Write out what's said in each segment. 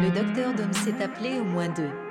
Le docteur Dom s'est appelé au moins deux.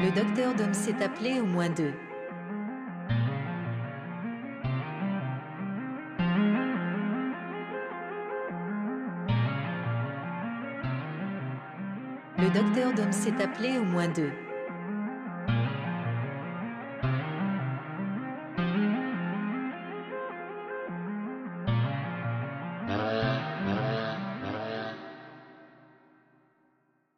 Le docteur Dom s'est appelé au moins deux. Le docteur Dom s'est appelé au moins deux.